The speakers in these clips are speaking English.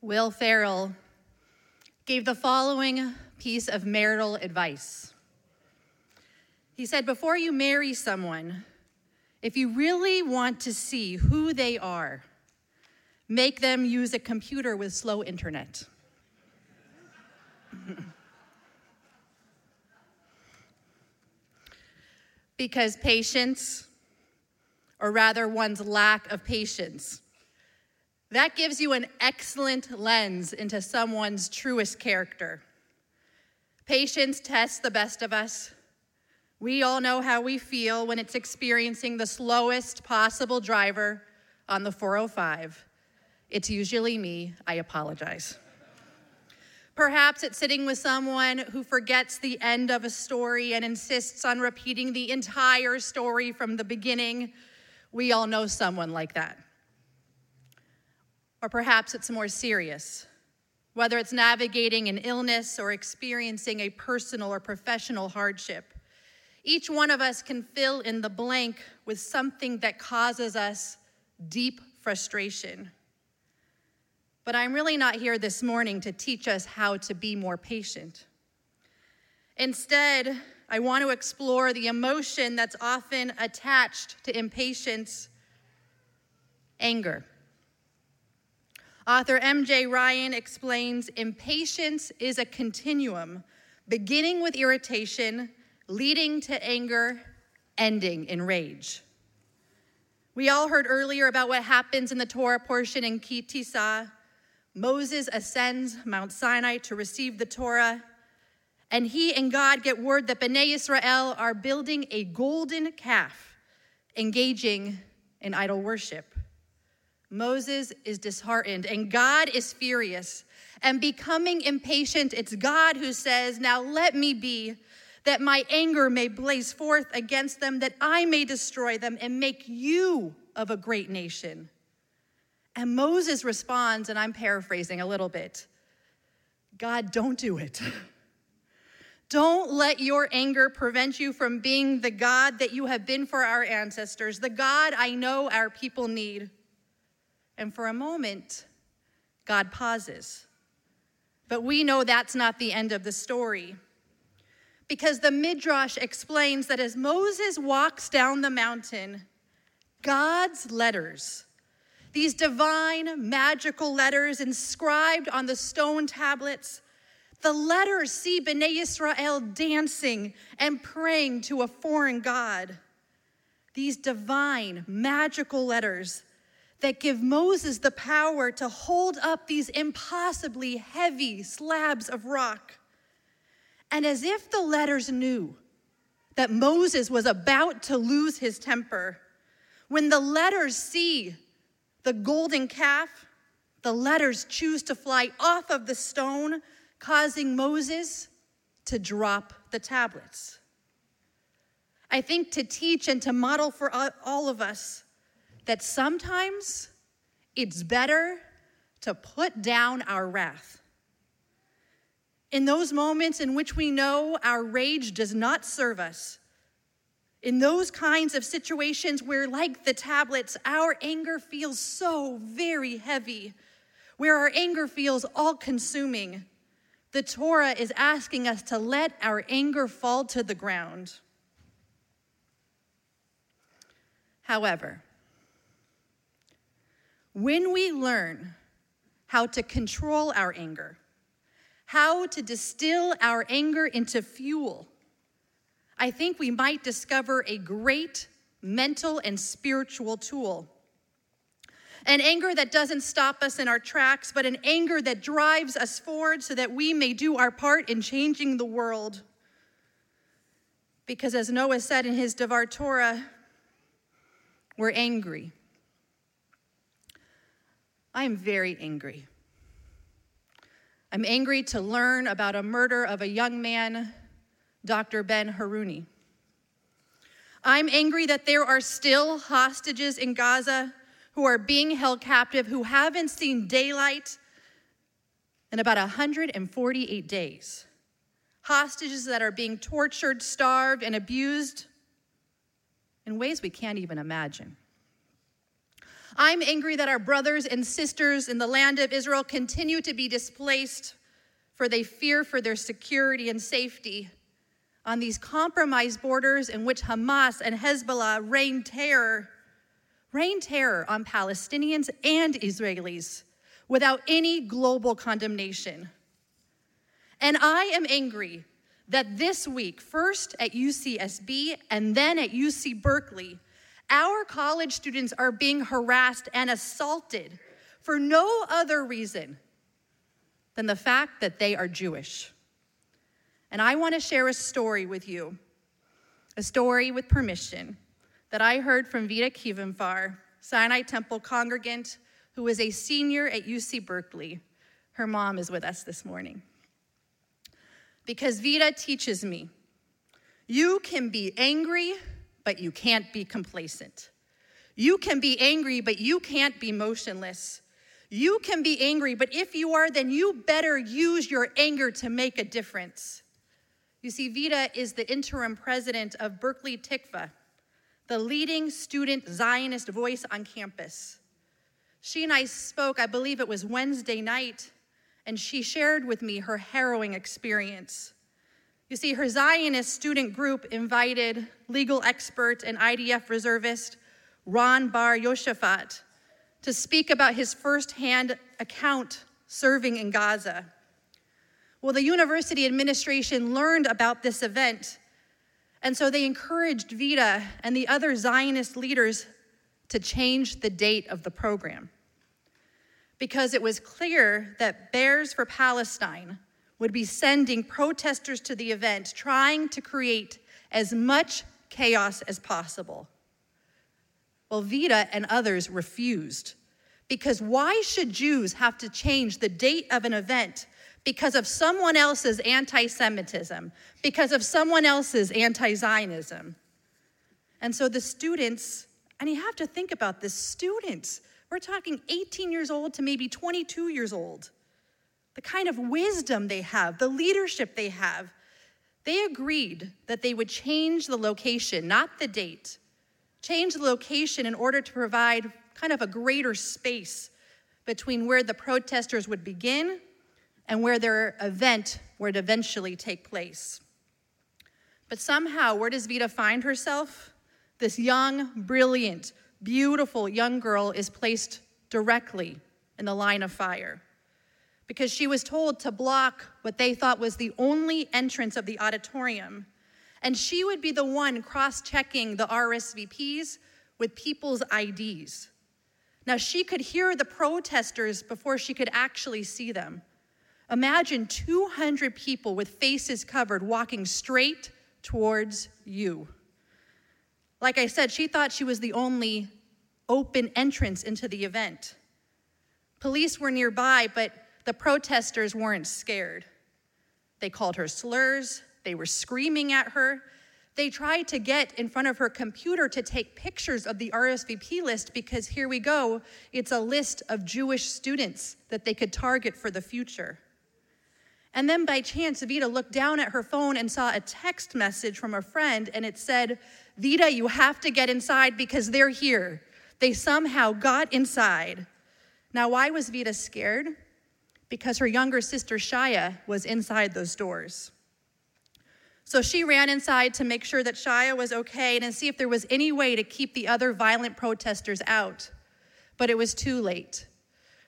Will Ferrell gave the following piece of marital advice. He said, Before you marry someone, if you really want to see who they are, make them use a computer with slow internet. because patience, or rather one's lack of patience, that gives you an excellent lens into someone's truest character. Patience tests the best of us. We all know how we feel when it's experiencing the slowest possible driver on the 405. It's usually me. I apologize. Perhaps it's sitting with someone who forgets the end of a story and insists on repeating the entire story from the beginning. We all know someone like that. Or perhaps it's more serious, whether it's navigating an illness or experiencing a personal or professional hardship. Each one of us can fill in the blank with something that causes us deep frustration. But I'm really not here this morning to teach us how to be more patient. Instead, I want to explore the emotion that's often attached to impatience anger. Author M.J. Ryan explains impatience is a continuum, beginning with irritation, leading to anger, ending in rage. We all heard earlier about what happens in the Torah portion in Ki Tisa. Moses ascends Mount Sinai to receive the Torah, and he and God get word that Bnei Israel are building a golden calf, engaging in idol worship. Moses is disheartened and God is furious. And becoming impatient, it's God who says, Now let me be, that my anger may blaze forth against them, that I may destroy them and make you of a great nation. And Moses responds, and I'm paraphrasing a little bit God, don't do it. Don't let your anger prevent you from being the God that you have been for our ancestors, the God I know our people need. And for a moment, God pauses. But we know that's not the end of the story. Because the Midrash explains that as Moses walks down the mountain, God's letters, these divine magical letters inscribed on the stone tablets, the letters see Bnei Israel dancing and praying to a foreign God. These divine magical letters that give Moses the power to hold up these impossibly heavy slabs of rock. And as if the letters knew that Moses was about to lose his temper, when the letters see the golden calf, the letters choose to fly off of the stone, causing Moses to drop the tablets. I think to teach and to model for all of us that sometimes it's better to put down our wrath. In those moments in which we know our rage does not serve us, in those kinds of situations where, like the tablets, our anger feels so very heavy, where our anger feels all consuming, the Torah is asking us to let our anger fall to the ground. However, when we learn how to control our anger, how to distill our anger into fuel, I think we might discover a great mental and spiritual tool. An anger that doesn't stop us in our tracks, but an anger that drives us forward so that we may do our part in changing the world. Because as Noah said in his Devar Torah, we're angry. I am very angry. I'm angry to learn about a murder of a young man, Dr. Ben Harouni. I'm angry that there are still hostages in Gaza who are being held captive who haven't seen daylight in about 148 days. Hostages that are being tortured, starved, and abused in ways we can't even imagine. I'm angry that our brothers and sisters in the land of Israel continue to be displaced, for they fear for their security and safety on these compromised borders in which Hamas and Hezbollah rain terror, rain terror on Palestinians and Israelis without any global condemnation. And I am angry that this week, first at UCSB and then at UC Berkeley, our college students are being harassed and assaulted for no other reason than the fact that they are Jewish. And I want to share a story with you, a story with permission that I heard from Vita Kivenfar, Sinai Temple congregant who is a senior at UC Berkeley. Her mom is with us this morning. Because Vita teaches me you can be angry but you can't be complacent. You can be angry, but you can't be motionless. You can be angry, but if you are, then you better use your anger to make a difference. You see, Vita is the interim president of Berkeley Tikva, the leading student Zionist voice on campus. She and I spoke, I believe it was Wednesday night, and she shared with me her harrowing experience. You see, her Zionist student group invited legal expert and IDF reservist Ron Bar Yoshafat to speak about his firsthand account serving in Gaza. Well, the university administration learned about this event, and so they encouraged Vita and the other Zionist leaders to change the date of the program because it was clear that Bears for Palestine would be sending protesters to the event, trying to create as much chaos as possible. Well, Vita and others refused. Because why should Jews have to change the date of an event because of someone else's anti Semitism, because of someone else's anti Zionism? And so the students, and you have to think about this students, we're talking 18 years old to maybe 22 years old the kind of wisdom they have, the leadership they have. They agreed that they would change the location, not the date, change the location in order to provide kind of a greater space between where the protesters would begin and where their event would eventually take place. But somehow, where does Vita find herself? This young, brilliant, beautiful young girl is placed directly in the line of fire because she was told to block what they thought was the only entrance of the auditorium. And she would be the one cross checking the RSVPs with people's IDs. Now, she could hear the protesters before she could actually see them. Imagine 200 people with faces covered walking straight towards you. Like I said, she thought she was the only open entrance into the event. Police were nearby, but the protesters weren't scared. They called her slurs, they were screaming at her. They tried to get in front of her computer to take pictures of the RSVP list because here we go, it's a list of Jewish students that they could target for the future. And then by chance, Vita looked down at her phone and saw a text message from a friend, and it said, Vita, you have to get inside because they're here. They somehow got inside. Now, why was Vita scared? Because her younger sister Shaya was inside those doors. So she ran inside to make sure that Shaya was okay and to see if there was any way to keep the other violent protesters out. But it was too late.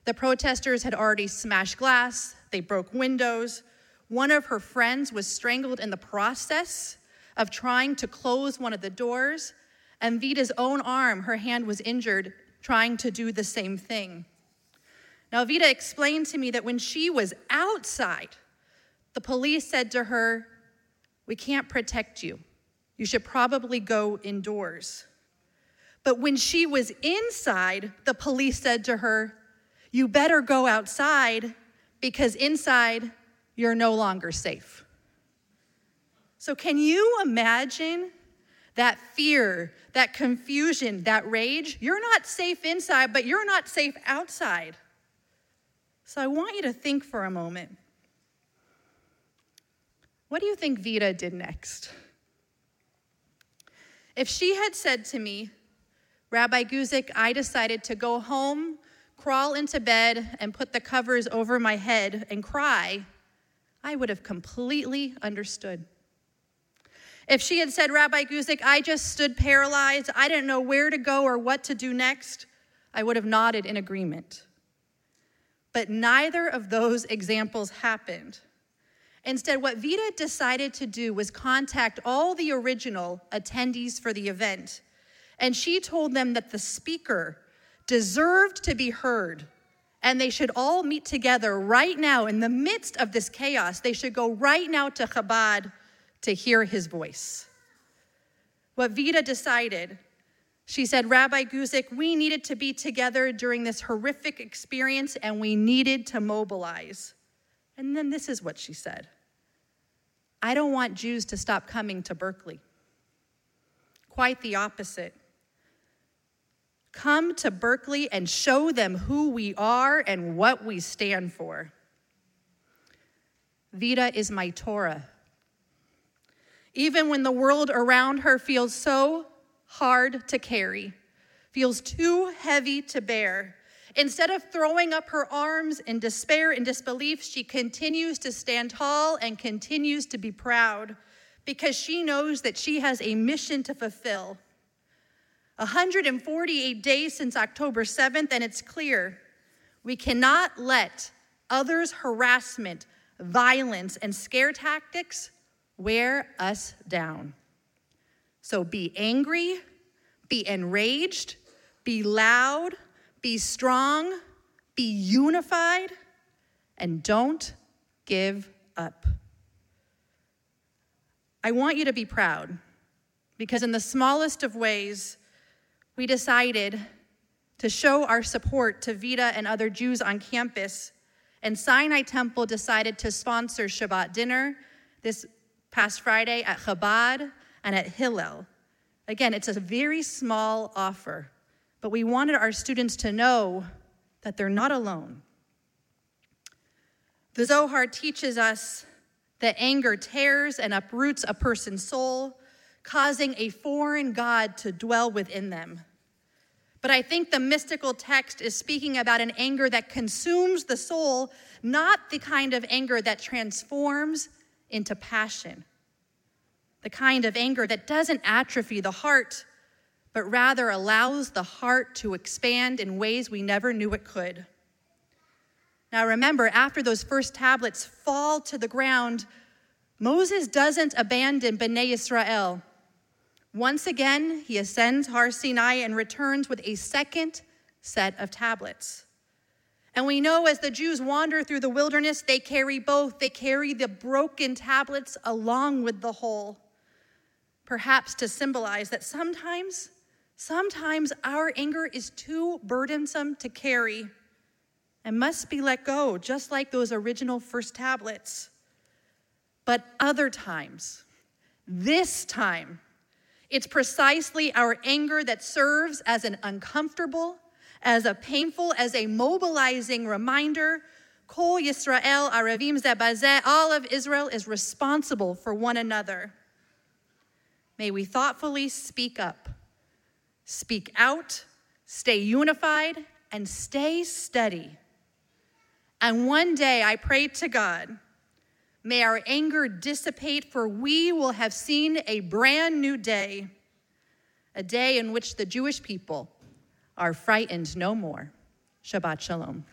The protesters had already smashed glass, they broke windows. One of her friends was strangled in the process of trying to close one of the doors, and Vita's own arm, her hand was injured trying to do the same thing. Now, Vita explained to me that when she was outside, the police said to her, We can't protect you. You should probably go indoors. But when she was inside, the police said to her, You better go outside because inside you're no longer safe. So, can you imagine that fear, that confusion, that rage? You're not safe inside, but you're not safe outside. So I want you to think for a moment. What do you think Vita did next? If she had said to me, Rabbi Guzik, I decided to go home, crawl into bed, and put the covers over my head and cry, I would have completely understood. If she had said, Rabbi Guzik, I just stood paralyzed, I didn't know where to go or what to do next, I would have nodded in agreement. But neither of those examples happened. Instead, what Vita decided to do was contact all the original attendees for the event, and she told them that the speaker deserved to be heard, and they should all meet together right now in the midst of this chaos. They should go right now to Chabad to hear his voice. What Vita decided, she said, Rabbi Guzik, we needed to be together during this horrific experience and we needed to mobilize. And then this is what she said I don't want Jews to stop coming to Berkeley. Quite the opposite. Come to Berkeley and show them who we are and what we stand for. Vita is my Torah even when the world around her feels so hard to carry, feels too heavy to bear. Instead of throwing up her arms in despair and disbelief, she continues to stand tall and continues to be proud because she knows that she has a mission to fulfill. 148 days since October 7th, and it's clear we cannot let others' harassment, violence, and scare tactics wear us down. So be angry, be enraged, be loud, be strong, be unified, and don't give up. I want you to be proud because, in the smallest of ways, we decided to show our support to Vita and other Jews on campus. And Sinai Temple decided to sponsor Shabbat dinner this past Friday at Chabad and at Hillel. Again, it's a very small offer, but we wanted our students to know that they're not alone. The Zohar teaches us that anger tears and uproots a person's soul, causing a foreign God to dwell within them. But I think the mystical text is speaking about an anger that consumes the soul, not the kind of anger that transforms into passion. The kind of anger that doesn't atrophy the heart, but rather allows the heart to expand in ways we never knew it could. Now, remember, after those first tablets fall to the ground, Moses doesn't abandon Bnei Israel. Once again, he ascends Har Sinai and returns with a second set of tablets. And we know as the Jews wander through the wilderness, they carry both. They carry the broken tablets along with the whole. Perhaps to symbolize that sometimes, sometimes our anger is too burdensome to carry and must be let go, just like those original first tablets. But other times, this time, it's precisely our anger that serves as an uncomfortable, as a painful, as a mobilizing reminder. Kol Yisrael Aravim Zeh Bazeh, all of Israel is responsible for one another. May we thoughtfully speak up, speak out, stay unified, and stay steady. And one day I pray to God, may our anger dissipate, for we will have seen a brand new day, a day in which the Jewish people are frightened no more. Shabbat Shalom.